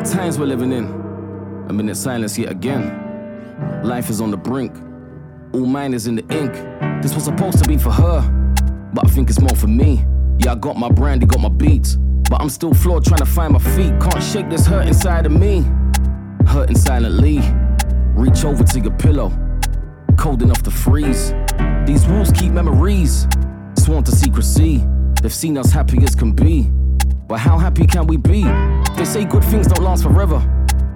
Turbulent times we're living in. A minute silence yet again. Life is on the brink. All mine is in the ink. This was supposed to be for her, but I think it's more for me. Yeah, I got my brandy, got my beats, but I'm still flawed trying to find my feet. Can't shake this hurt inside of me. Hurting silently. Reach over to your pillow. Cold enough to freeze. These walls keep memories. Sworn to secrecy. They've seen us happy as can be. But how happy can we be? They say good things don't last forever.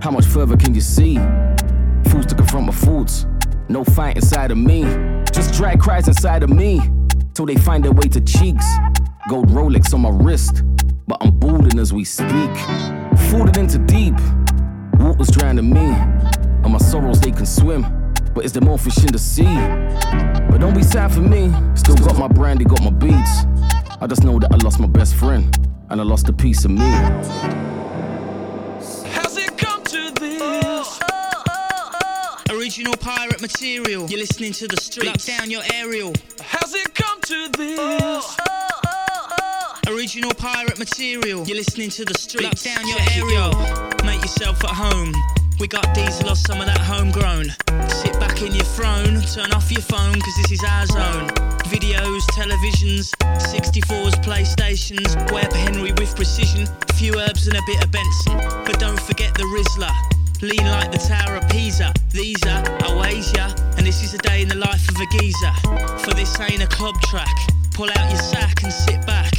How much further can you see? Fools to confront my thoughts. No fight inside of me. Just drag cries inside of me. Till they find their way to cheeks. Gold Rolex on my wrist. But I'm balding as we speak. Falling into deep. Water's drowning me. And my sorrows they can swim. But is there more fish in the sea? But don't be sad for me. Still got my brandy, got my beats. I just know that I lost my best friend. And I lost a piece of me. Original pirate material. You're listening to the streets. Lock down your aerial. How's it come to this? Oh, oh, oh, original pirate material. You're listening to the streets. Lock down your aerial. Make yourself at home. We got diesel or some of that homegrown. Sit back in your throne, turn off your phone, cause this is our zone. Videos, televisions, 64s, PlayStations, Webb Henry with precision, a few herbs and a bit of Benson. But don't forget the Rizla. Lean like the Tower of Pisa. These are Oasia, and this is a day in the life of a geezer. For this ain't a club track. Pull out your sack and sit back.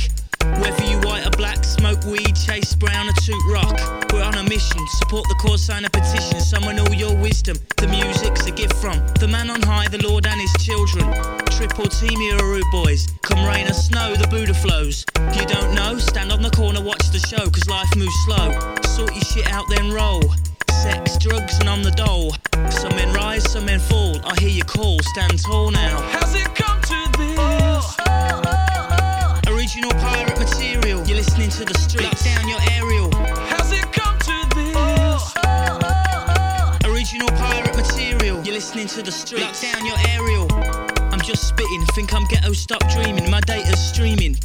Whether you white or black, smoke weed, chase brown or toot rock. We're on a mission, support the cause, sign a petition, summon all your wisdom. The music's a gift from the man on high, the Lord and his children. Triple team rude boys. Come rain or snow, the Buddha flows. You don't know? Stand on the corner, watch the show, cause life moves slow. Sort your shit out, then roll. Sex, drugs, and I'm the dole. Some men rise, some men fall. I hear you call, stand tall now. Has it come to this? Original pirate material. You're listening to the streets. Lock down your aerial. Has it come to this? Original pirate material. You're listening to the streets. Lock down your aerial. I'm just spitting. Think I'm ghetto. Stop dreaming. My data's streaming.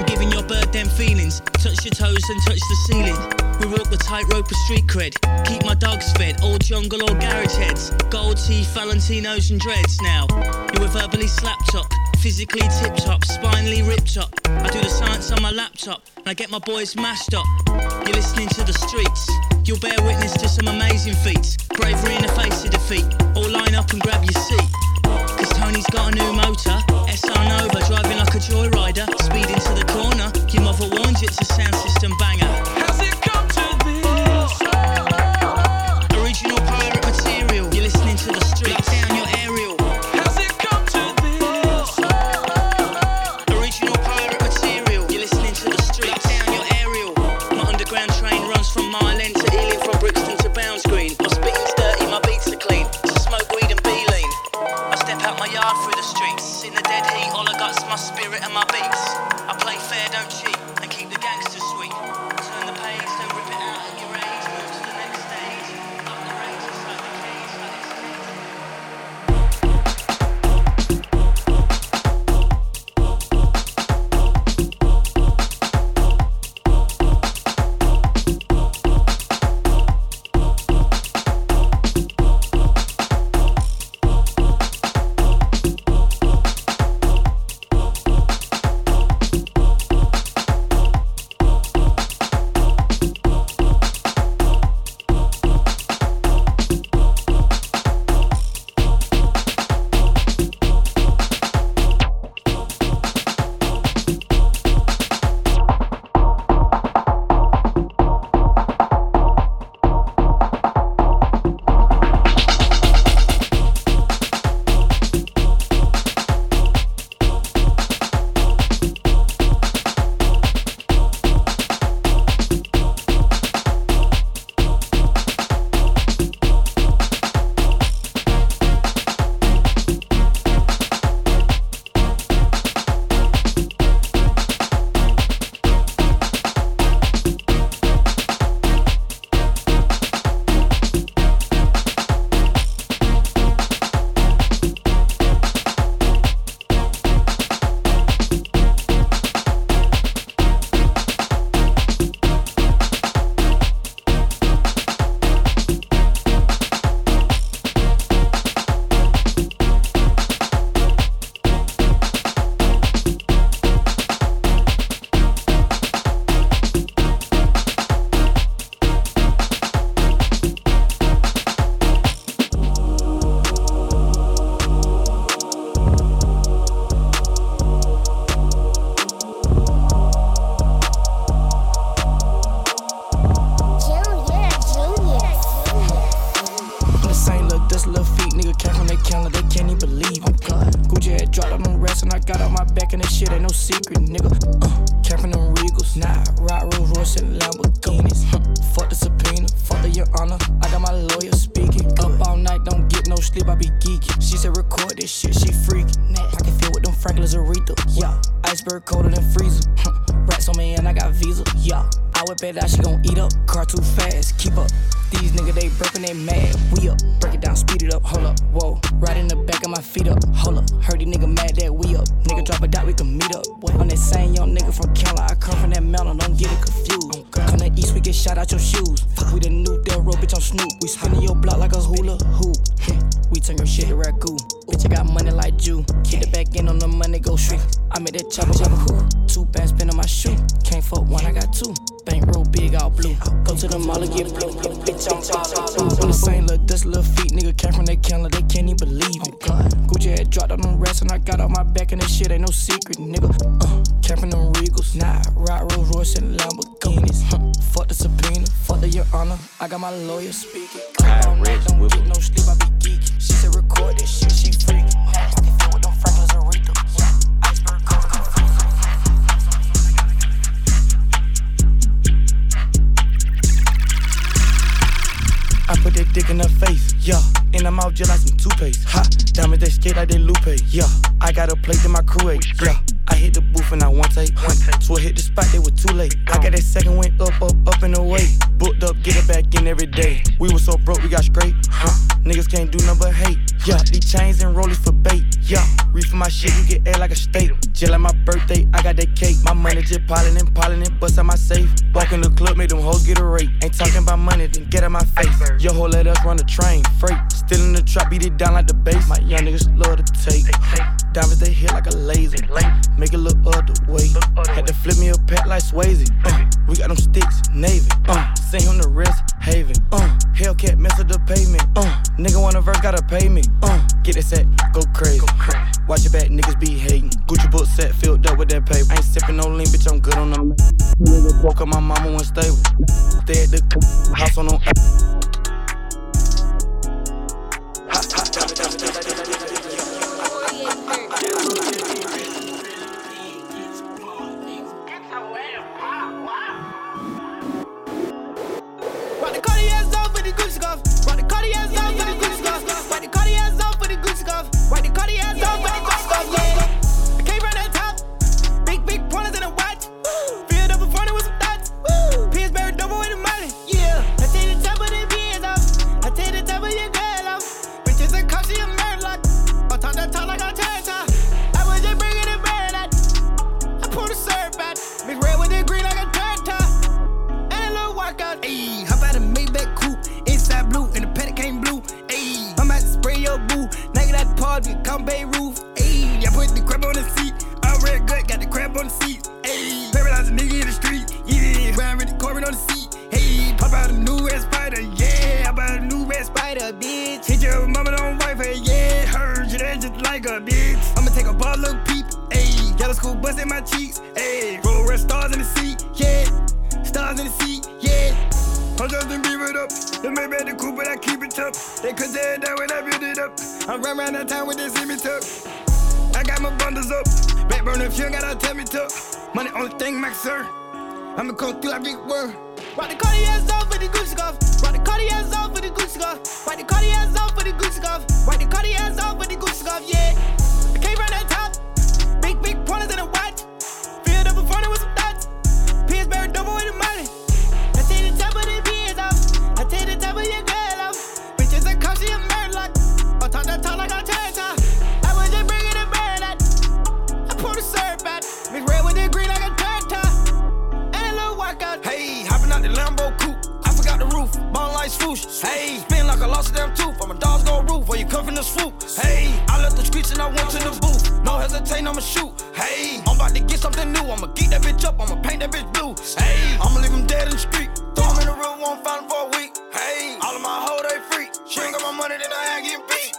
I'm giving your bird them feelings. Touch your toes and touch the ceiling. We walk the tightrope of street cred. Keep my dogs fed. All jungle or garage heads. Gold teeth, Valentinos and dreads. Now you were verbally slapped up. Physically tip top, spinally ripped up. I do the science on my laptop, and I get my boys mashed up. You're listening to the streets. You'll bear witness to some amazing feats. Bravery in the face of defeat. All line up and grab your seat. Cause Tony's got a new motor. SR Nova, driving like a joyrider. It's a sound system came from that Canada, they can't even believe it. Gucci had dropped on them rats and I got on my back and that shit ain't no secret, nigga. Uh, camping them Regals, nah, ride Rolls Royce and Lamborghinis. Huh, fuck the subpoena, fuck the your honor. I got my lawyer speaking. Kyle All night, Rich, don't get no sleep, I just like some toothpaste. Ha, diamonds they skate like they Lupe, yeah. I got a plate in my crew ate, yeah. I hit the booth and I one take, one take. So I hit the spot, they were too late. I got that second went up, up, up and away. Booked up, get it back in every day. We was so broke, we got straight, huh? Niggas can't do nothing but hate, yeah. These chains and rollies for bait, yeah. For my shit, you get air like a steak. Just like my birthday, I got that cake. My money just piling and piling and bust out my safe. Walk in the club, make them hoes get a rate. Ain't talking about money, then get out my face. Yo, ho, let us run the train, freight. Still in the trap, beat it down like the bass. My young niggas love to take. Diamonds, they hit like a laser. Make it look other way. Had to flip me a pack like Swayze. Uh, we got them sticks, Navy. Uh, send him the rest, Haven. Uh, Hellcat mess up the pavement. Uh, nigga want a verse, gotta pay me. Uh, get this set, go crazy. Watch your back, niggas be hating. Gucci book set filled up with that paper. I ain't sipping no lean, bitch, I'm good on them. Woke up, my mama went stable. Stay at the house on them. Swoosh. Hey, spin like I lost a damn tooth. I'm a dog's go roof. Where you come from the swoop. Hey, I left the streets and I went to the booth. No hesitate, I'ma shoot. Hey, I'm about to get something new. I'ma geek that bitch up. I'ma paint that bitch blue. Hey, I'ma leave him dead in the street. Throw him in the room, won't find him for a week. Hey, all of my hoe they free. She got my money, then I ain't getting beat.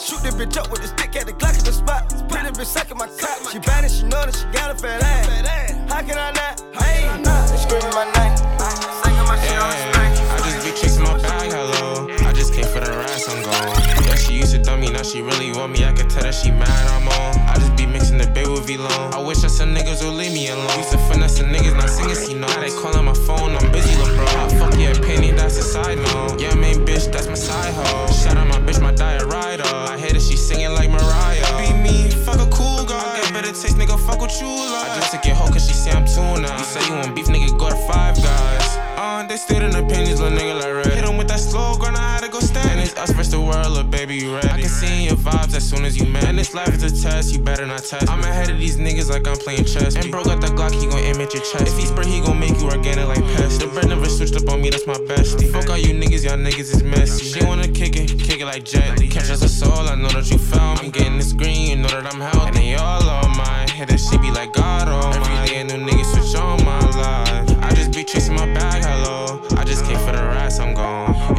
Shoot that bitch up with the stick at the Glock at the spot. Split that bitch second my cop. She bad and she know that she got a fat ass. How can I not? Hey, screaming my name. Singing my shit on the rats, I'm gone. Yeah, she used to dumb me, now she really want me. I can tell that she mad, I'm on. I just be mixing the bay with V-Long. I wish that some niggas would leave me alone. Used to finesse the niggas, not singing, see no. Now they calling my phone, I'm busy, lil' bro. I fuck yeah, penny, that's a side note. Yeah, main bitch, that's my side hoe. Shout out my bitch, my diet rider. I hate that she singing like Mariah. Be me, fuck a cool guy. I get better taste, nigga, fuck what you like. I just took your hoe cause she say I'm tuna. You say you want beef, nigga, go to five guys. Uh, they the pennies, little nigga like red. Hit him with that slow grind, us versus the world, little baby, you ready? I can see in your vibes as soon as you met. And this life is a test, you better not test. I'm ahead of these niggas like I'm playing chess. And bro got the Glock, he gon' aim at your chest. If he spray, he gon' make you organic like pest. The bread never switched up on me, that's my bestie. Fuck all you niggas, y'all niggas is messy. She wanna kick it, kick it like Jet. Catch us a soul, I know that you found me. I'm getting this green, you know that I'm healthy. And they all on mine. Hit that shit be like God almighty. Every day a new nigga switch on my life. I just be chasing my bag,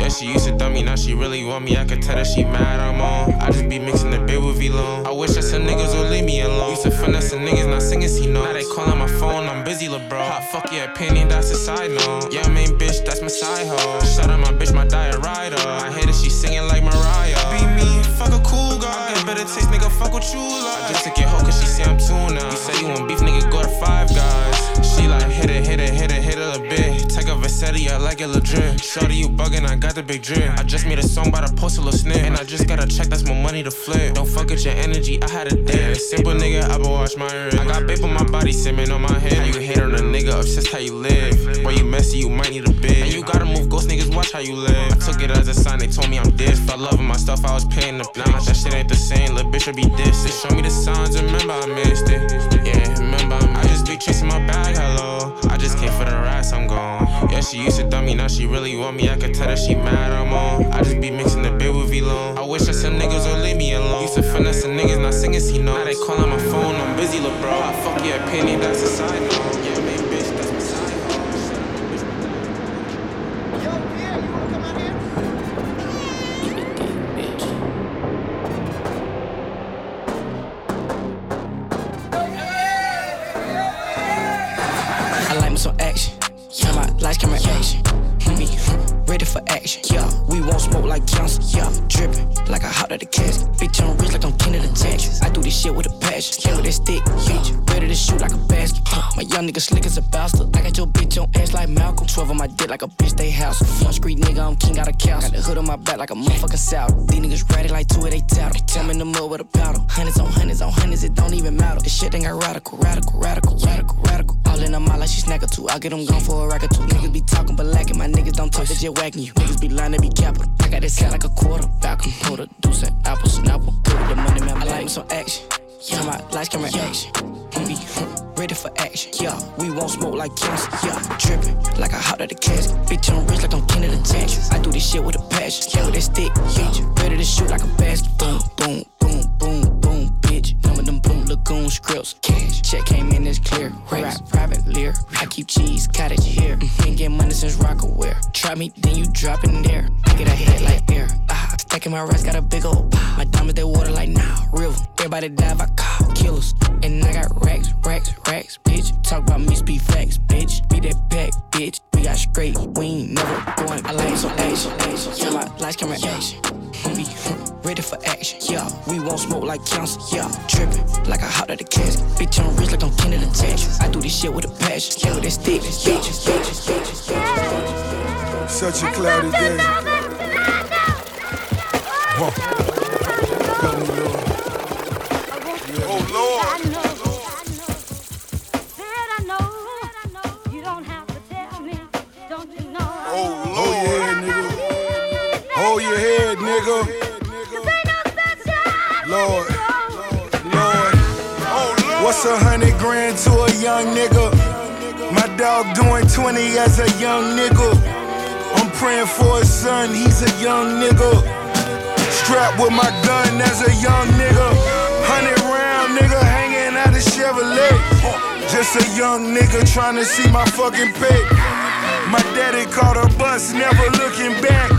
she used to dumb me, now she really want me. I can tell that she mad, I'm on. I just be mixing the bit with V-Long. I wish that some niggas would leave me alone. Used to finesse the niggas, not singing, see no. Now they calling my phone, I'm busy, lil' bro. Hot fuck yeah, opinion, that's a side note. Yeah, I main bitch, that's my side hoe. Shout out my bitch, my diet rider. I hate that she singing like Mariah. Be me, fuck a cool guy. I Get better taste, nigga, fuck what you like. I just took your hoe cause she say I'm tuna. You say you want beef, nigga, go to five guys. She like hit it, hit it, hit it, hit it a bit. Take a Versetti, I like it legit. Shorty, you bugging, I got the big drip. I just made a song about a post a little snip. And I just got a check, that's more money to flip. Don't fuck with your energy, I had a dip. Simple nigga, I been wash my wrist. I got babe on my body, simming on my head. You hate on a nigga, obsessed how you live. Boy, you messy, you might need a bit. And you gotta move ghost niggas, watch how you live. I took it as a sign, they told me I'm this. Fell loving my stuff, I was paying the Nah, that shit ain't the same, little bitch, I be this. They show me the signs, remember I missed it. Chasing my bag, hello. I just came for the rats, I'm gone. Yeah, she used to dumb me, now she really want me. I can tell that she mad, I'm on. I just be mixing the bit with V-Long. I wish that some niggas would leave me alone. Used to finesse the niggas, not singing, see no. Now they calling my phone, I'm busy, lil' bro. I fuck your opinion, that's a side note. Nigga slick as a bastard. I got your bitch on ass like Malcolm. 12 on my dick like a bitch, they house. Young street nigga, I'm king out of castle. Got the hood on my back like a motherfucking saddle. These niggas ready like two of they tattle. Tell me in the mud with a paddle. Hundreds on hundreds on hundreds, it don't even matter. This shit ain't got radical, radical, radical, radical, radical. All in the mouth like she snack two. I get them gone for a rack or two. Niggas be talking but lacking. My niggas don't talk, they just whacking you. Niggas be lying, they be capital. I got this hat like a quarter. Back the deuce and apple snapple. Good with the money, man. I like me some action. Yeah, my lights, camera, action. We ready for action. Yeah, we won't smoke like cancer. Yeah, dripping like a hot at the cask. Bitch, I'm rich like I'm king of the tax. I do this shit with a passion. Yeah, with that stick, bitch. Ready to shoot like a basket. Boom, boom, boom, boom, boom, bitch. Of them blue lagoon scripts. Cash check came in, it's clear. Rap, private lear. I keep cheese, cottage here. Mm-hmm. Ain't get money since Rockaware. Try me, then you drop in there. I get a head like air. Stacking my racks, got a big old pop. My diamonds, they water like now, river. Everybody dive, I call killers. And I got racks, racks, racks, bitch. Talk about me, speed facts, bitch. Be that pack, bitch. We got straight, we ain't never going. I like some action. Yeah, my lights, camera, action. We ready for action. Yeah, we won't smoke like cancer. Yeah, dripping like a hot at the cask. Bitch, I'm rich like I'm king of the tax. I do this shit with a passion. With that stick, bitch, bitch, bitch. Such a cloudy day. Whoa. Come, Lord. Oh, Lord. I know, that I know, you don't have to tell me, don't you know? Oh, Lord. Oh, yeah, nigga. Hold your head, nigga. Lord. Oh, Lord. What's a hundred grand to a young nigga? My dog doing 20 as a young nigga. I'm praying for his son, he's a young nigga. Strapped with my gun as a young nigga. Hundred round nigga hanging out of Chevrolet. Just a young nigga trying to see my fucking pay. My daddy caught a bus, never looking back.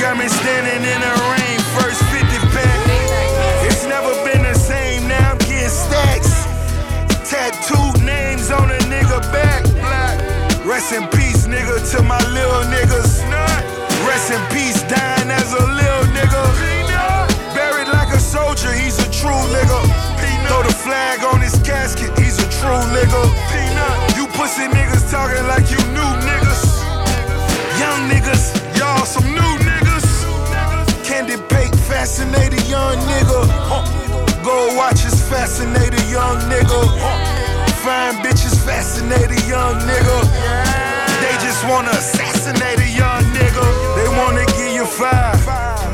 Got me standing in the rain, first 50 pack. It's never been the same, now I'm getting stacks. Tattooed names on a nigga back. Rest in peace, nigga, to my little niggas. Rest in peace, dying as a little flag on his casket, he's a true nigga. Peanut, you pussy niggas talking like you new niggas. Young niggas, y'all some new niggas. Candy Pate, fascinated young nigga. Gold watches, fascinated young nigga. Fine bitches, fascinated young nigga. They just wanna assassinate a young nigga. They wanna give you five,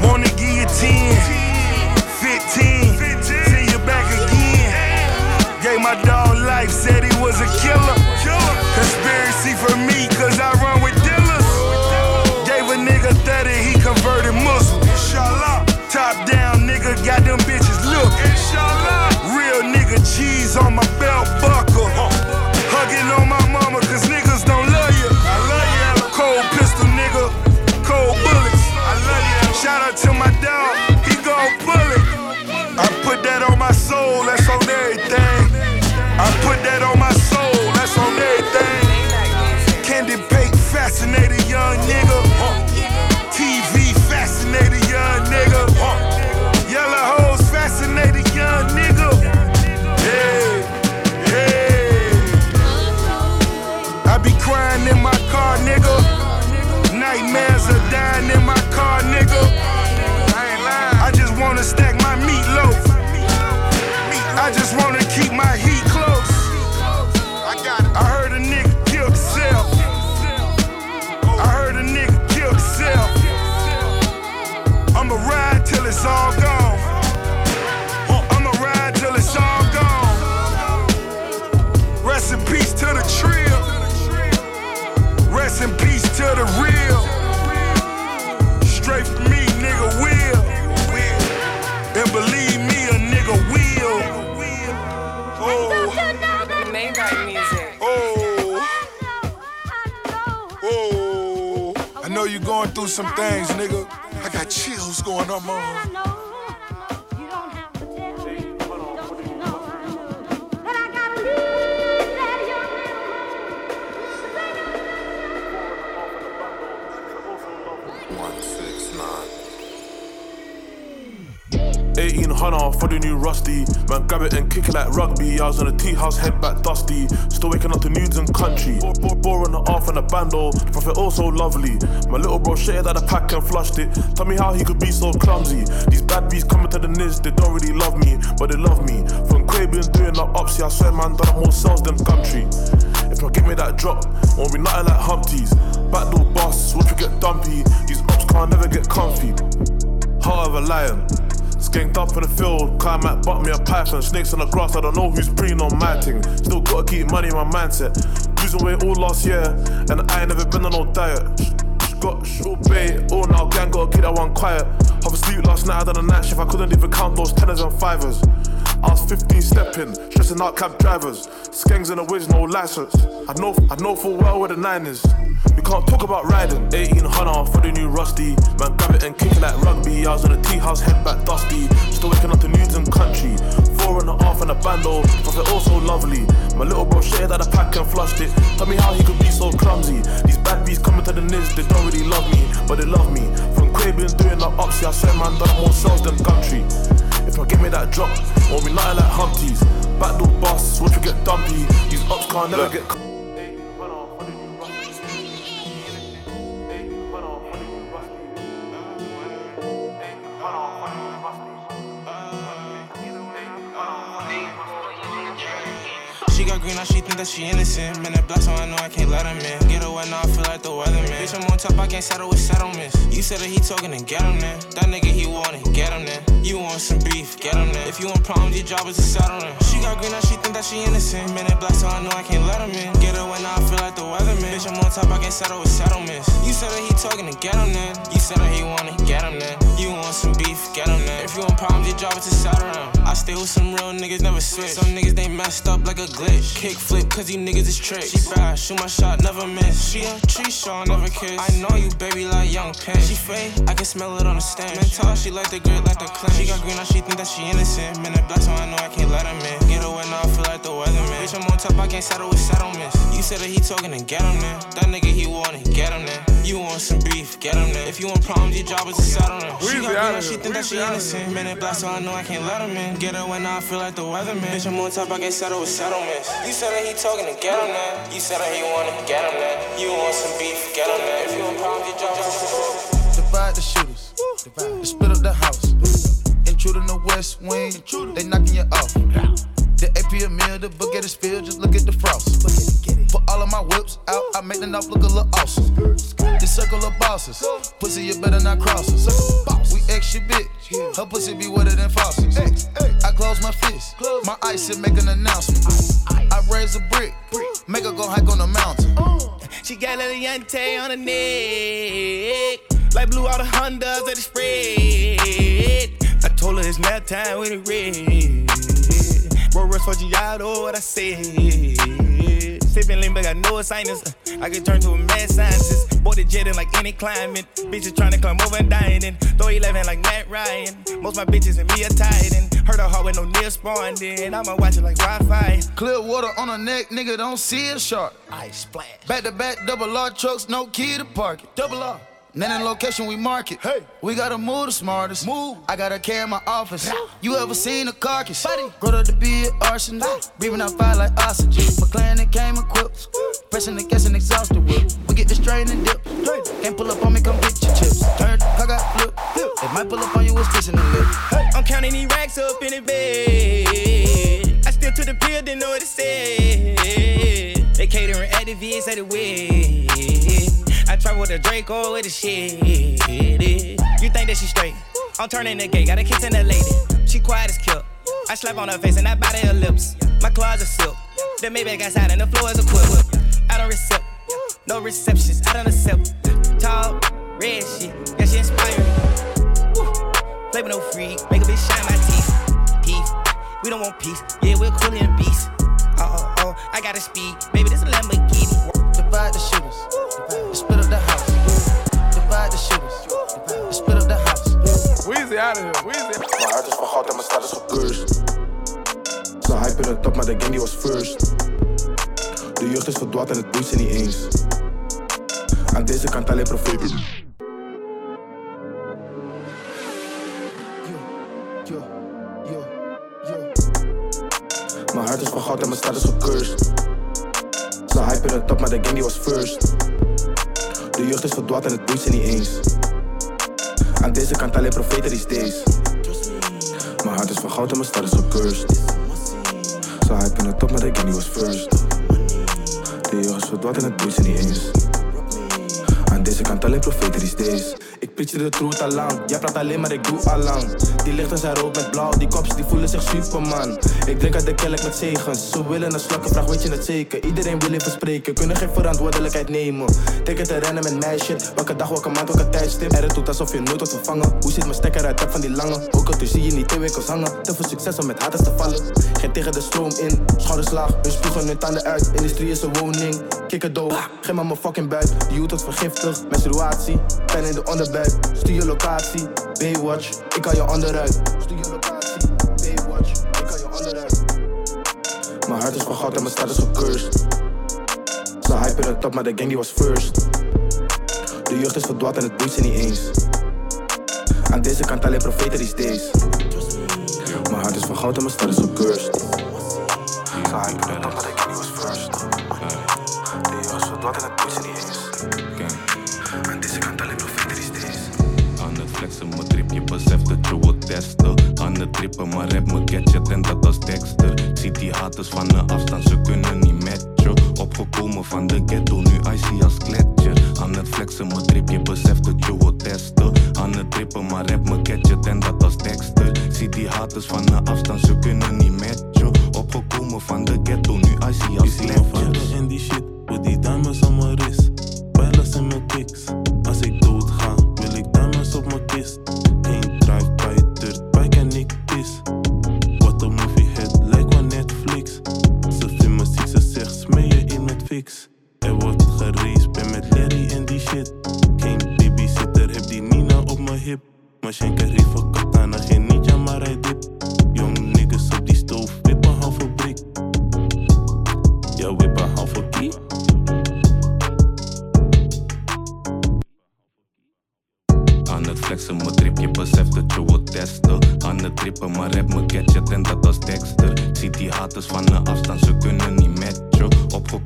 wanna give you ten, my dog life, said he was a killer. Conspiracy for me, cause I run with dealers. Gave a nigga 30, he converted Muslim. Top down, nigga, got them bitches look. Real nigga, cheese on my belt buckle. Car, nigga. Nightmares are dying in my car, nigga. I ain't lying. I just wanna stack my meatloaf. I just wanna keep my heat close. I got it. I heard a nigga kill himself. I heard a nigga kill himself. I'ma ride till it's all to the real. Straight from me, nigga will. And believe me, a nigga will. Oh, Maybach music. oh, oh. I know you're going through some things, nigga. I got chills going on, man. Hundred for the new rusty. Man, grab it and kick it like rugby. I was in a tea house, head back dusty. Still waking up to nudes and country. Bore, bore, on the off and the bando. The prophet also lovely. My little bro shitted out the pack and flushed it. Tell me how he could be so clumsy. These bad bees coming to the niz, they don't really love me, but they love me. From Quabian doing the ups, yeah, I swear man, done more sales than country. If I give me that drop, won't be nothing like Humpties. Backdoor boss, watch we get dumpy. These ops can't never get comfy. Heart of a lion. Skanked up in the field, climb at butt me a python. Snakes on the grass, I don't know who's preying on my thing. Still gotta keep money in my mindset. Losing weight all last year, and I ain't never been on no diet. Got short bait, all now gang gotta keep that one quiet. Half asleep last night, I done a night shift, I couldn't even count those tenors and fivers. I was 15 stepping, stressing out cab drivers. Skangs in the whiz, no license. I know, I know full well where the nine is. We can't talk about riding. 1800 for the new rusty. Man, grab it and kick it like rugby. I was in a tea house, head back dusty. Still waking up to nudes and country. Four and a half and a bando. Prophet also lovely. My little bro shared out a pack and flushed it. Tell me how he could be so clumsy. These bad bees coming to the niz, they don't really love me, but they love me. From Quabian doing the ups, yeah, I swear man, done more sales than country. I give me that drop, won't be nothing like Humpties. Backdoor boss, watch we get dumpy. These ups can't never get. Now she think that she innocent. Man, that black, so I know I can't let him in. Get away now, I feel like the weatherman. Bitch, I'm on top, I can't settle with settlements. You said that he talking and get him then. That nigga he want it, get him then. You want some beef, get him then. If you want problems, your job is to settle them. She got green, now she think that she innocent. Man, that black, so I know I can't let him in. Get away now, I feel like the weatherman. Bitch, I'm on top, I can't settle with settlements. You said that he talking and get him then. You said that he want it, get him then. You want some beef, get him then. If you want problems, your job is to settle them. I stay with some real niggas, never switch. Some niggas they messed up like a glitch. Kick flip, cause these niggas is tricks. She bad, shoot my shot, never miss. She a tree shaw, never kiss. I know you, baby, like young pin. She fake, I can smell it on the stand. Mental, she like the grit, like the clench. She got green, now she think that she innocent. Man, that black, so I know I can't let him in. Get away now, I feel like the weatherman. Bitch, I'm on top, I can't settle with settlements. You You said that he talking and get him there. That nigga he want it, get him there. You want some beef, get him there. If you want problems, your job is to settle them. She got green, good, she think that she innocent. Man. Minute black, so I know I can't let him in. Get her when I feel like the weatherman. Bitch, I'm on top, I can't settle with settlements. You said that he talking and get him there. You said that he want it, get him there. You want some beef, get him there. If you is to settle them. Divide the shooters. Divide. Split up the house. Intruder in the west wing. They knocking you off. The AP a meal, the book get a spill, just look at the frost. Put all of my whips out, I make the knife look a little awesome. The circle of bosses, pussy you better not cross us. We extra bitch, her pussy be wetter than faucets. I close my fist, my ice and make an announcement. I raise a brick, make her go hike on the mountain. She got a young on her neck. Like blue all the Hondas at the spread. I told her it's nap time when it red. Roll Royce for Giotto, what I said. Sipping lean, but I know it's sinus. Uh, I can turn to a mad scientist. Board the jet in like any climate. Bitches trying to climb over and dying. Throw 11 like Matt Ryan. Most my bitches and me are tied in. Heard her heart with no nail spawned in. I'ma watch it like Wi-Fi. Clear water on her neck, nigga don't see a shark. Ice splash. Back to back, double R trucks, no key to park it. Double R. Then in location we mark it. Hey, we gotta move the smartest. Move. I got a K in my office. You ever seen a carcass? Grow up to be an arsonist. Breathing out fire like oxygen. McLaren it came equipped. Pressing the gas and exhausted whip. We get the strain and dip. Straight. Can't pull up on me, come get your chips. Turn, car got flip. It might pull up on you, it's kissing the lip. Hey. I'm counting these racks up in the bed. I still to the pill, didn't know what it said. They catering at the VS at the wed. Travel with a Draco with a shit. You think that she straight? I'm turning the gay, got a kiss in the lady. She quiet as kill. I slap on her face and I bite her lips. My closet silk. The Maybach outside and the floor is a quilt. I don't recept, no receptions. I don't accept. Tall, red shit, yeah she inspiring. Flavor no free, make a bitch shine my teeth. Peace, we don't want peace. Yeah, we're cool in beast. Oh, oh, I got a speed. Baby, this a Lamborghini. Divide the shooters. The. Divide the Weezy out of here, Weezy. Mijn hart is van goud en mijn stad is. Ze hypen het op, maar de gang die was first. De jeugd is verdwaald en het boeit ze niet eens. Aan deze kant alleen profeten. Yo, yo, yo. Mijn hart is van goud en mijn stad is. Ze hypen het op, maar de gang die was first. De jeugd is verdwaald en het boeit ze niet eens. Aan deze kant alleen profeten these days. Mijn hart is van goud en mijn stad is gecursed. Ze hypen het op, maar de gang die was first. De is verdwaald en het boeit ze niet eens. Deze kant alleen profeten these days. Ik je de truth al lang. Jij praat alleen, maar ik doe al lang. Die lichten zijn rood met blauw, die kops die voelen zich superman. Ik drink uit de kelk met zegens. Ze willen een slakken, vraag weet je het zeker. Iedereen wil even spreken, kunnen geen verantwoordelijkheid nemen. Tikken te rennen met shit. Welke dag, welke maand, welke tijdstip. Er doet alsof je nooit wordt vervangen. Hoe zit mijn stekker uit heb van die lange? Ook al zie je niet twee winkels hangen. Te veel succes om met haters te vallen. Geen tegen de stroom in, schouders laag. Hun spugen hun tanden uit. Industrie is een woning. Kikker dood, maar mijn fucking buik. Die youth wordt vergiftigd, menstruatie. Pijn in de onderbuik. Stuur je locatie, Baywatch. Ik kan je onderuit. Stuur je locatie, Baywatch. Ik kan je onderuit. Mijn hart is van goud en mijn stad is gecursed. Ze hypen het op, maar de gang die was first. De jeugd is verdwaald en het boeit ze niet eens. Aan deze kant alleen profeten these days. Mijn hart is van goud en mijn stad is gecursed. Ze hypen het op, maar de gang die was first. De jeugd is verdwaald en het boeit het trippen, maar rap mijn gadget en dat als tekster. Ziet die haters van de afstand, ze kunnen niet matchen. Opgekomen van de ghetto, nu icy als gletsjer. Aan het flexen, mijn trip, je beseft dat je wilt testen. Aan het trippen, maar rap mijn gadget en dat als tekster. Zie die haters van de afstand, ze kunnen niet matchen. Opgekomen van de ghetto, nu icy als gletsjer. in die shit, met die dames aan mijn wrist. Pijlers in mijn kicks.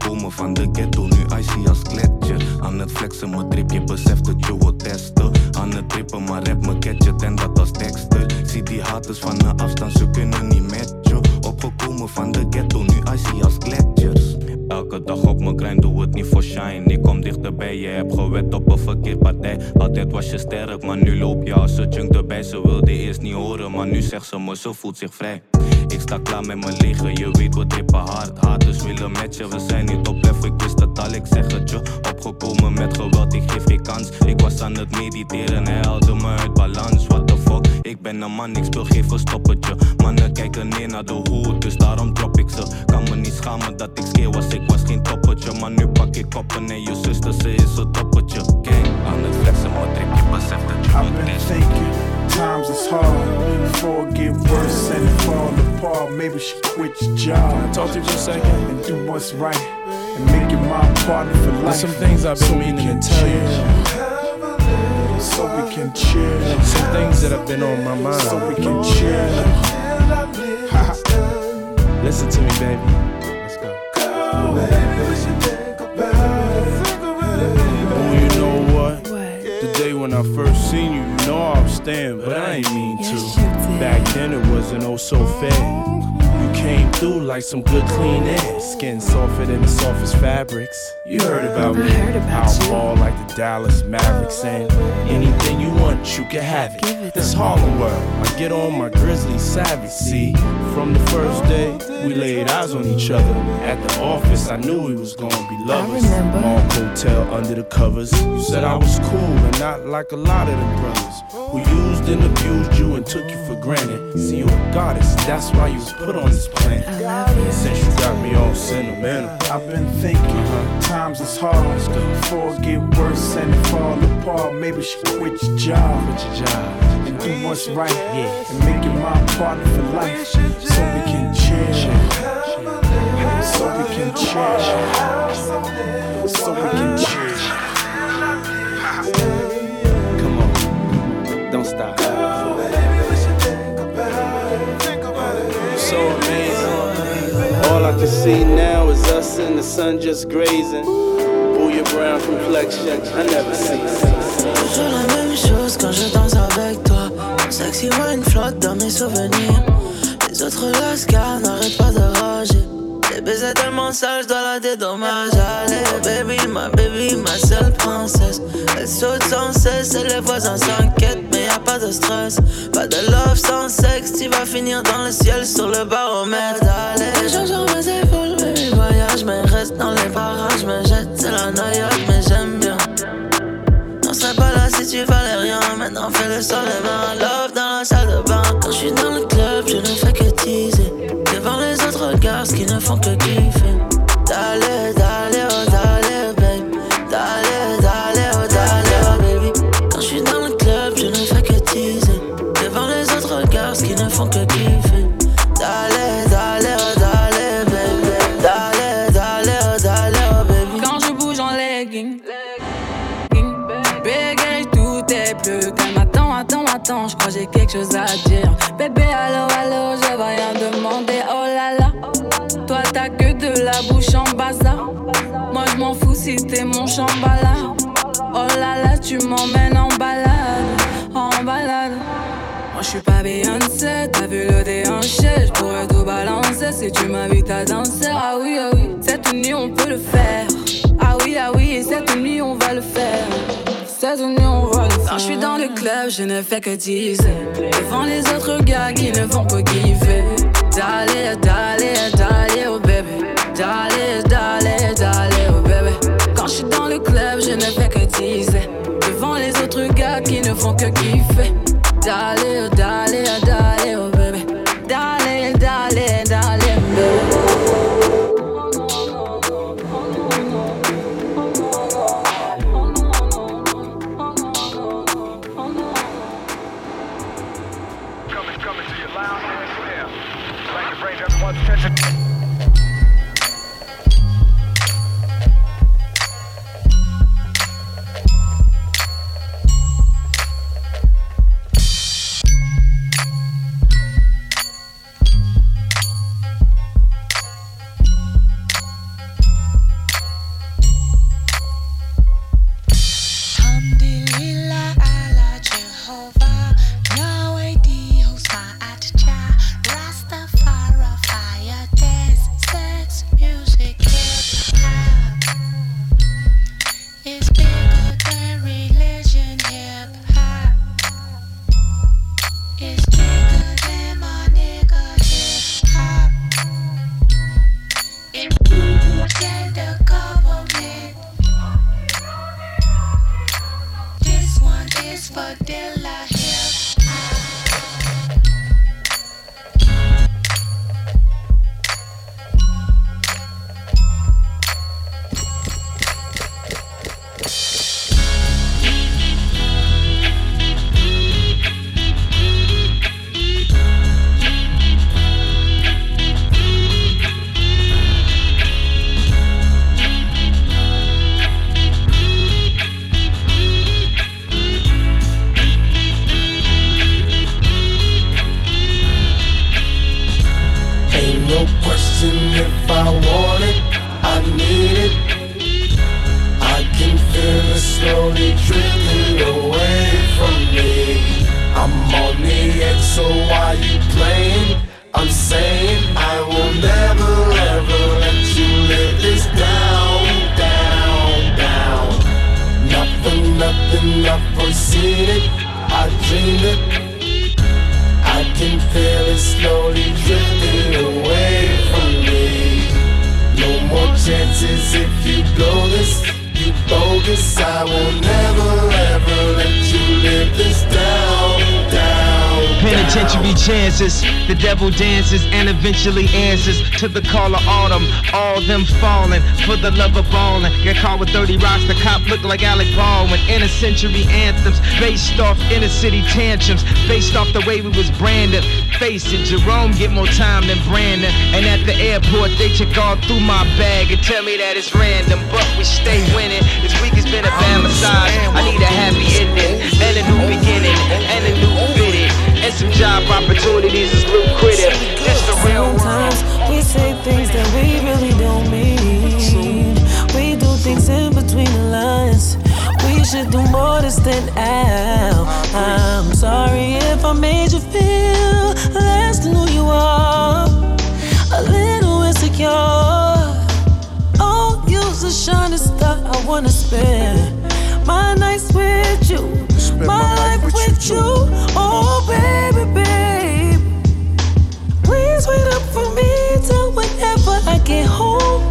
Opgekomen van de ghetto, nu icy als gletsjer. Aan het flexen, mijn drip, je beseft dat je wilt testen. Aan het trippen, maar rap me gadget en dat als tekster. Zie die haters van de afstand, ze kunnen niet matchen. Opgekomen van de ghetto, nu icy als gletsjers. Elke dag op mijn grind, doe het niet voor shine. Ik kom dichterbij, je hebt gewet op een verkeerd partij. Altijd was je sterk, maar nu loop je als een junk erbij. Ze wilde eerst niet horen, maar nu zegt ze me, ze voelt zich vrij. Ik sta klaar met mijn leger, je weet we trippen hard. Haters willen matchen, we zijn niet op level, ik wist het al, ik zeg het je. Opgekomen met geweld, ik geef geen kans. Ik was aan het mediteren, hij haalde me uit balans. What the fuck, ik ben een man, ik speel geen verstoppertje. Mannen kijken neer naar de hoed, dus daarom drop ik ze. Kan me niet schamen dat ik schreeuw was, ik was geen toppertje. Maar nu pak ik koppen en je zuster, ze is een toppertje. Kijk, aan het flexen, maar trip, je beseft dat je I've moet been testen. thinking, times is hard. Before it get worse and it fall apart, maybe she quit your job. Can I talk to you for a second? And do what's right. And make it my partner for life. There's some things I've been So meaning to tell you. Chill. So we can chill. Some things that have been on my mind. So we can chill. Listen to me, baby. Let's go. Oh, you know what? The day when I first seen you, you know I was staying, but I ain't mean to. Back then it wasn't oh so fair. You came through like some good clean air. Skin softer than the softest fabrics. You heard about me. I'll ball like the Dallas Mavericks saying anything you want, you can have it. This Harlem world, I get on my grizzly savage. See, from the first day we laid eyes on each other. At the office, I knew we was gonna be lovers. Mark Hotel under the covers. You said I was cool and not like a lot of them brothers who used and abused you and took you for granted. See, you a goddess, that's why you was put on this planet. Since you got me all sentimental. I've been thinking, times is hard. Before it get worse and it fall apart, maybe she quit your job. Quit your job. And do what's right. Yeah. And make it my partner for life. So we can chill. So we can chill. So we can chill. Can see now is us in the sun just grazing. Pull your brown complexion, I never see. Toujours la même chose quand je danse avec toi. Ton sexy flotte dans mes souvenirs. Les autres lascars n'arrêtent pas de rager. Baisers tellement sales, je dois la dédommager. Allez, baby, ma baby, ma seule princesse. Elle saute sans cesse et les voisins s'inquiètent, mais y a pas de stress. Pas de love sans sexe, tu vas finir dans le ciel sur le baromètre. Allez, les gens sur mes épaules, baby, voyage, mais reste dans les parages, me jette, c'est la noyade, mais j'aime bien. On serait pas là si tu valais rien. Maintenant fais le sol et. Love dans la salle de bain. Quand je suis dans le club, je ne fais que teaser. Devant les autres regards, ce qui ne font que kiffer. Dale, dale, oh dale, babe. Dale, dale, oh dale, oh baby. Quand je suis dans le club, je ne fais que teaser. Devant les autres regards, ce qui ne font que kiffer. Dale, dale, oh dale, baby. Dale, dale, oh dale, oh baby. Quand je bouge en legging, bégaye, tout est plus calme. Attends, attends, attends, je crois j'ai quelque chose à dire. Bébé, allô, bouche en bazar. Moi je m'en fous si t'es mon chambala. Oh là là, tu m'emmènes en balade, en balade. Moi je suis pas Beyoncé, t'as vu le déhanché, je pourrais tout balancer si tu m'invites à danser. Ah oui, ah oui, cette nuit on peut le faire. Ah oui, ah oui, et cette nuit on va le faire. Cette nuit on va le faire. Quand je suis dans le club, je ne fais que teaser. Devant les autres gars qui ne font que kiffer. Dale, dale, dale, oh bébé. Dale, dale, dale, oh bébé. Quand je suis dans le club, je ne fais que teaser. Devant les autres gars qui ne font que kiffer. Dale, dale, dale, dances and eventually answers to the call of autumn. All them falling for the love of ballin'. Get caught with 30 rocks, the cop look like Alec Baldwin. Inner century anthems based off inner city tantrums, based off the way we was branded. Face it, Jerome get more time than Brandon. And at the airport, they check all through my bag and tell me that it's random, but we stay winning. This week has been a bad massage. I need a happy ending and a new beginning and a new. And some job opportunities is lucrative. It's the real world. Sometimes we say things that we really don't mean. We do things in between the lines. We should do more to stand out. I'm sorry if I made you feel less than who you are. A little insecure. Oh, you's a shining star. I wanna spend my nights with you. My life with you. Oh, me whenever I get home.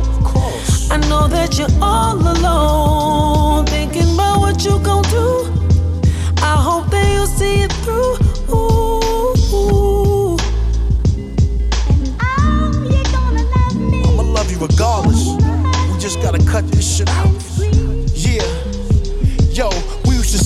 I know that you're all alone, thinking about what you gon' do. I hope that you'll see it through. Ooh. I'ma love you regardless. We just gotta cut this shit out.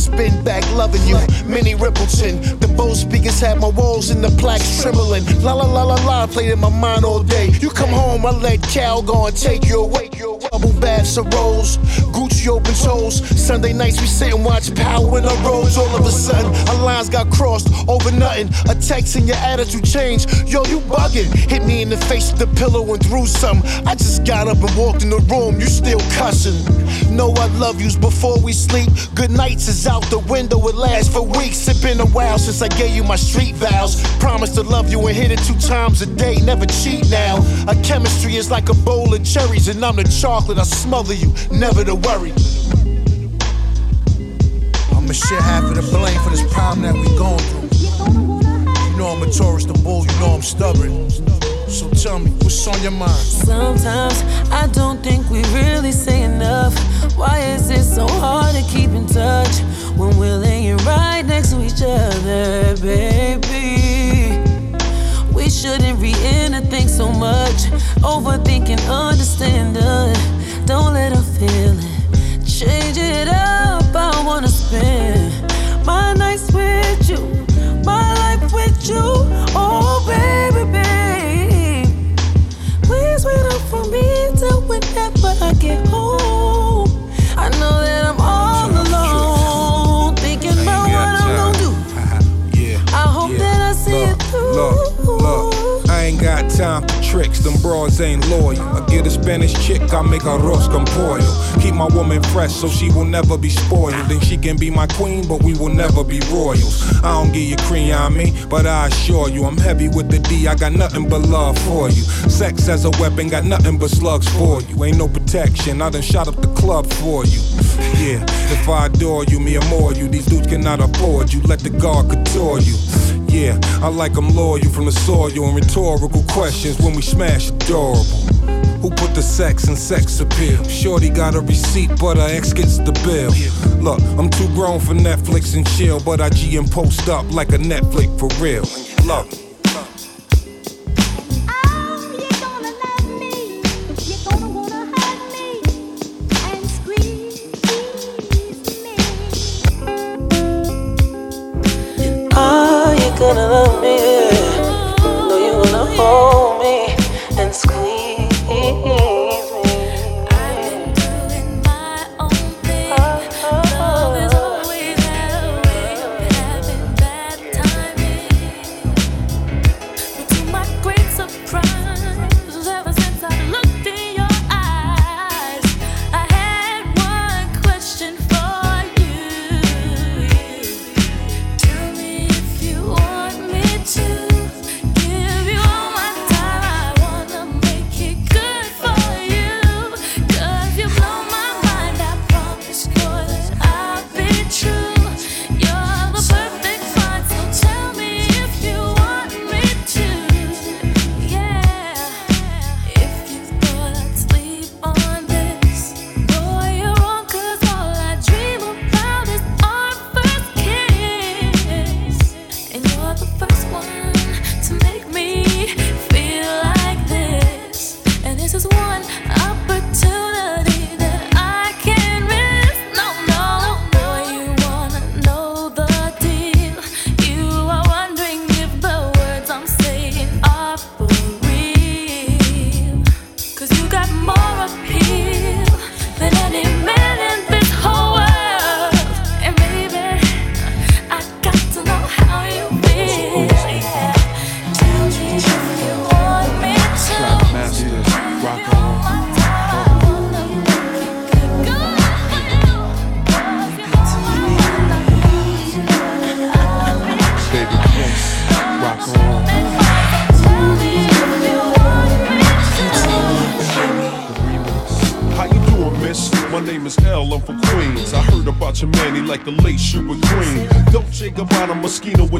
Spin back loving you. Minnie Riperton. The Bose speakers had my walls and the plaques trembling. La la la la la played in my mind all day. You come home, I let Cal go and take you away. Bubble baths of rolls, Gucci open toes. Sunday nights we sit and watch Power in our roads. All of a sudden, our lines got crossed over nothing. A text and your attitude changed. Yo, you bugging. Hit me in the face with the pillow and threw something. I just got up and walked in the room. You still cussing. Know I love yous before we sleep. Good nights is out the window. It lasts for weeks. It's been a while since I gave you my street vows. Promise to love you and hit it two times a day. Never cheat now. Our chemistry is like a bowl of cherries, and I'm the chocolate. I smother you. Never to worry. I'ma share half of the blame for this problem that we're going through. You know I'm a Taurus, the bull. You know I'm stubborn. So tell me, what's on your mind? Sometimes I don't think we really say enough. Why is it so hard to keep in touch when we're laying right next to each other, baby? We shouldn't read anything so much. Overthinking, understanding. Don't let her feel it. Change it up. I wanna spend my nights with you, my life with you. Oh, baby, babe. Please wait up for me till whenever I get home. I know that them broads ain't loyal. I get a Spanish chick, I make her arroz con pollo. Keep my woman fresh so she will never be spoiled. Then she can be my queen, but we will never be royals. I don't give you cream on me, but I assure you, I'm heavy with the D, I got nothing but love for you. Sex as a weapon, got nothing but slugs for you. Ain't no protection, I done shot up the club for you. Yeah, if I adore you, me more you, these dudes cannot afford you. Let the guard couture you. Yeah, I like them loyal from the soil and rhetorical questions when we smash adorable. Who put the sex in sex appeal? Shorty got a receipt, but her ex gets the bill. Look, I'm too grown for Netflix and chill, but I G and post up like a Netflix for real. Me.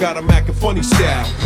Got him acting funny style.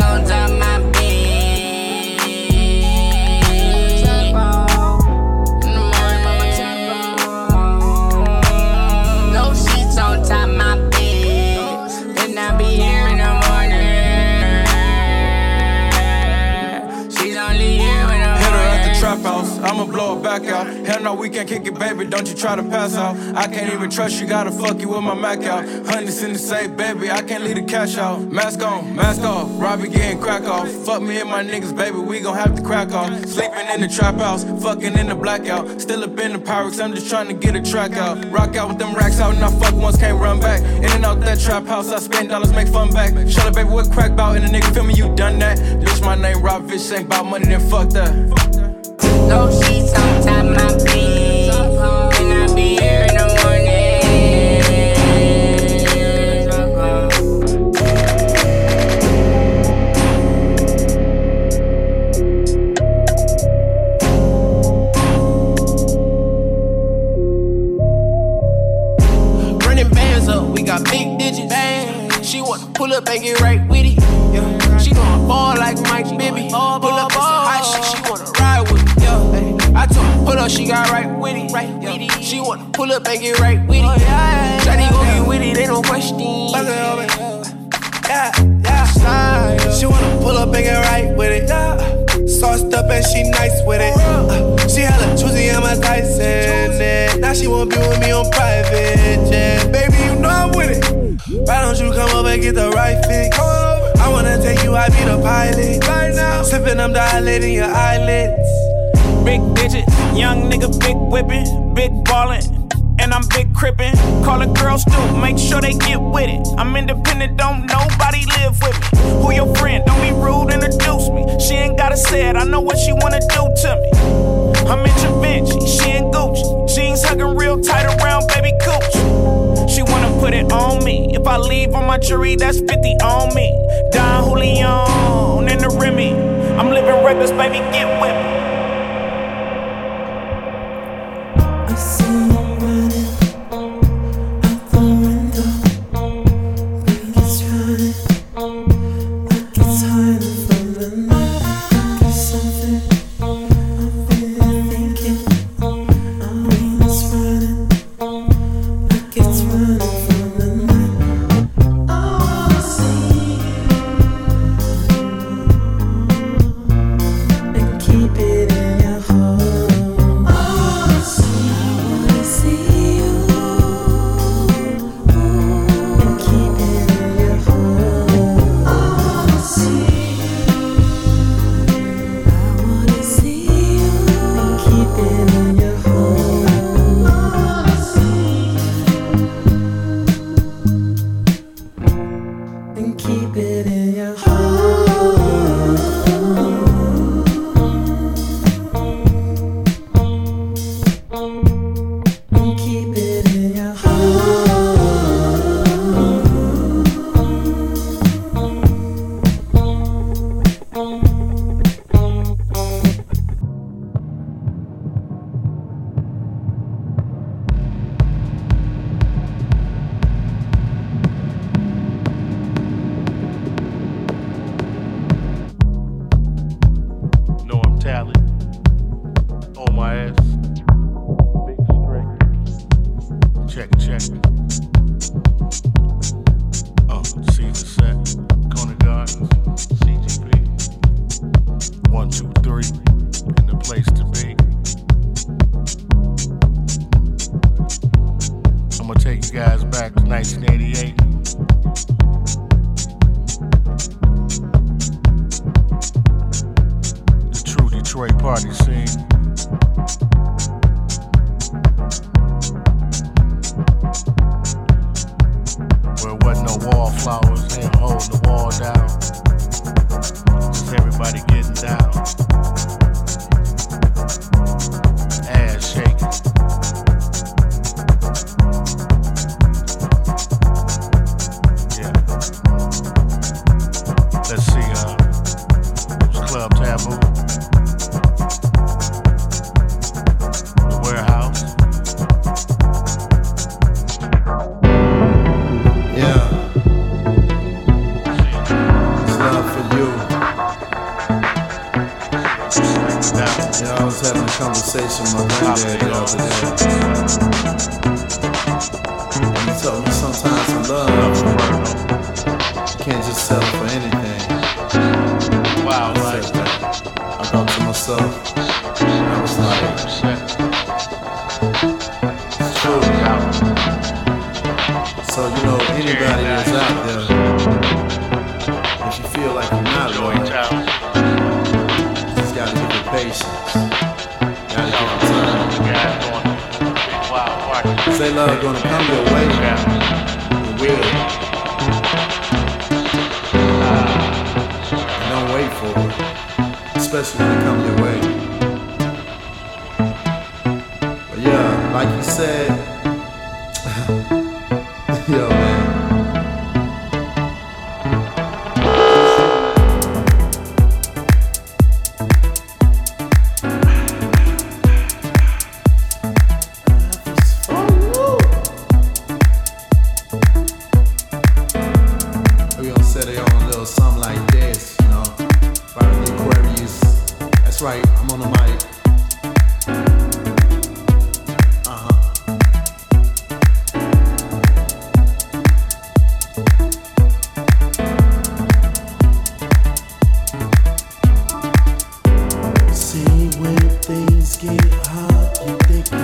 On top I'ma blow it back out. Hell no, we can't kick it, baby. Don't you try to pass out. I can't even trust you, gotta fuck you with my Mac out. Hundreds in the safe, baby. I can't leave the cash out. Mask on, mask off. Robbie getting crack off. Fuck me and my niggas, baby. We gon' have to crack off. Sleeping in the trap house, fucking in the blackout. Still up in the Pyrex, I'm just trying to get a track out. Rock out with them racks out, and I fuck once, can't run back. In and out that trap house, I spend dollars, make fun back. Shut up, baby, what crack bout? And the nigga feel me, you done that. Bitch, my name Rob Fish, ain't about money, then fuck that. No sheets pull up and get right with it. Yeah. She gon' ball like Mike Bibby. I told her, pull up, she got right with it. Right with it. She wanna pull up and get right with it. Shawty gon' get with it, ain't no question. Yeah, yeah. Slide. She wanna pull up and get right with it. Sauced up and she nice with it. Uh, she hella choosy, I'm a Tyson. Yeah. Now she wanna be with me on private. Yeah, baby, you know I'm with it. Why don't you come over and get the right fix? I wanna take you, I be the pilot. Right now, sipping, I'm dilating your eyelids. Big digit, young nigga, big whippin', big ballin', and I'm big crippin'. Call a girl stoop, make sure they get with it. I'm independent, don't nobody live with me. Who your friend? Don't be rude, introduce me. She ain't gotta say it, I know what she wanna do to me. I'm in Givenchy, she in Gucci. Jeans hugging real tight around baby cooch. She wanna put it on me. If I leave on my jury, that's 50 on me. Don Julio in the Remy. I'm living reckless, baby, get with me. When things get hard, you think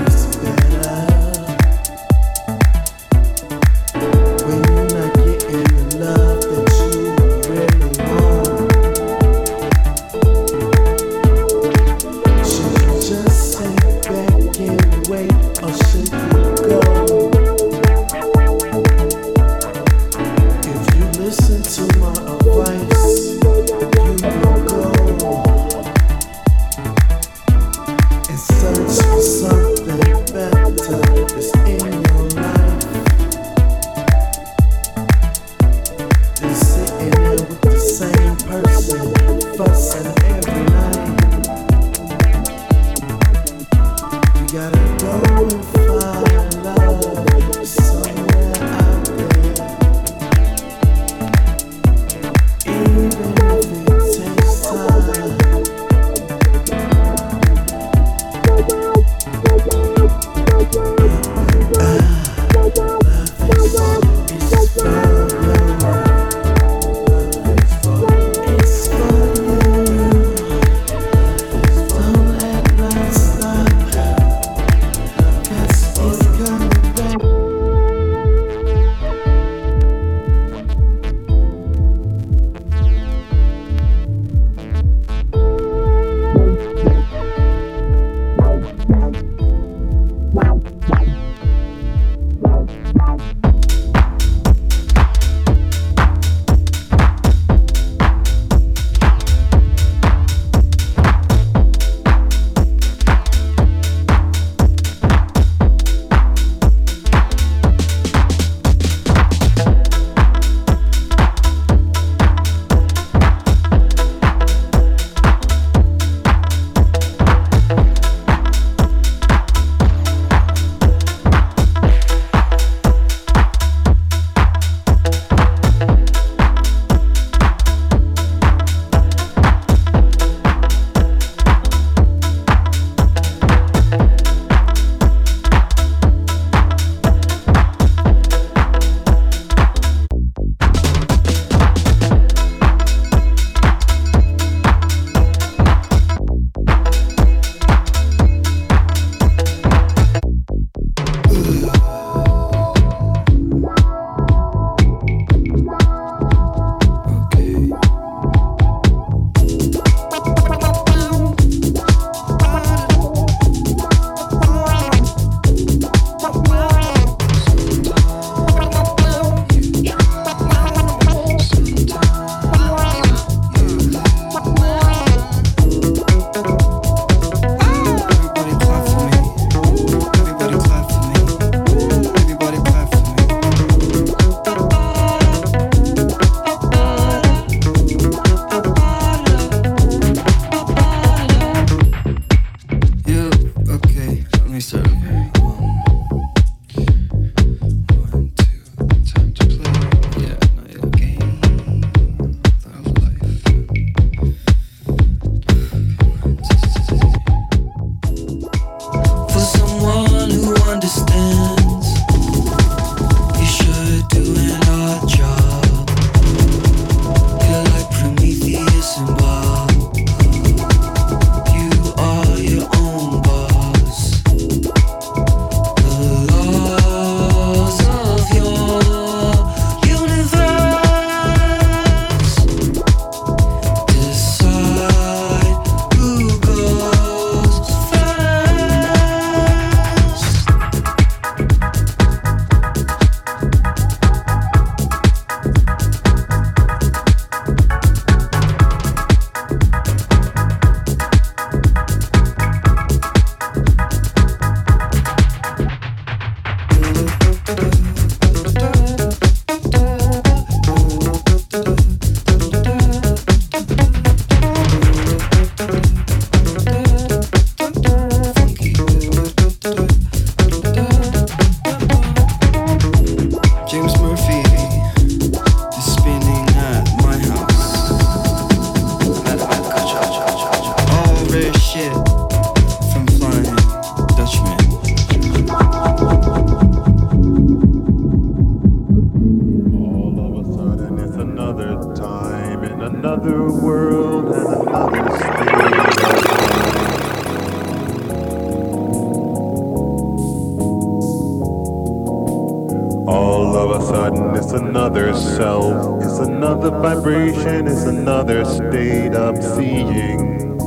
state of seeing.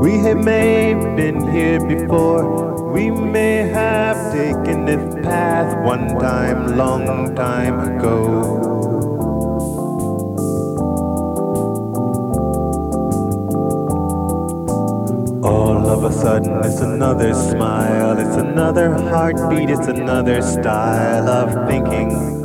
We have may have been here before. We may have taken this path one time, long time ago. All of a sudden, it's another smile, it's another heartbeat, it's another style of thinking.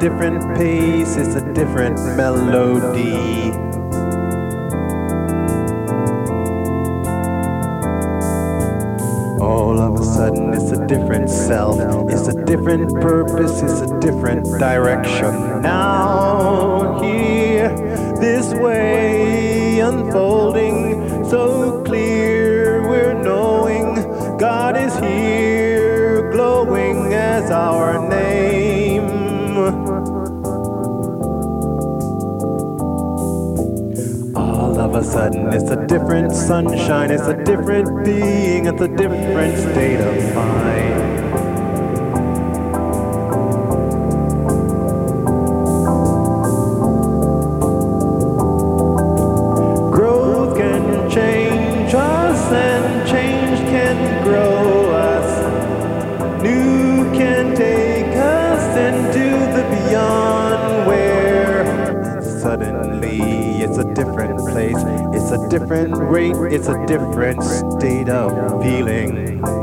Different pace, it's a different melody. All of a sudden, it's a different self, it's a different purpose, it's a different direction. Now, here, this way, unfolding so clear, we're knowing God is here, glowing as our a sudden, it's a different sunshine, it's a different being, it's a different state of mind. Place, it's a different rate, it's a different state of feeling.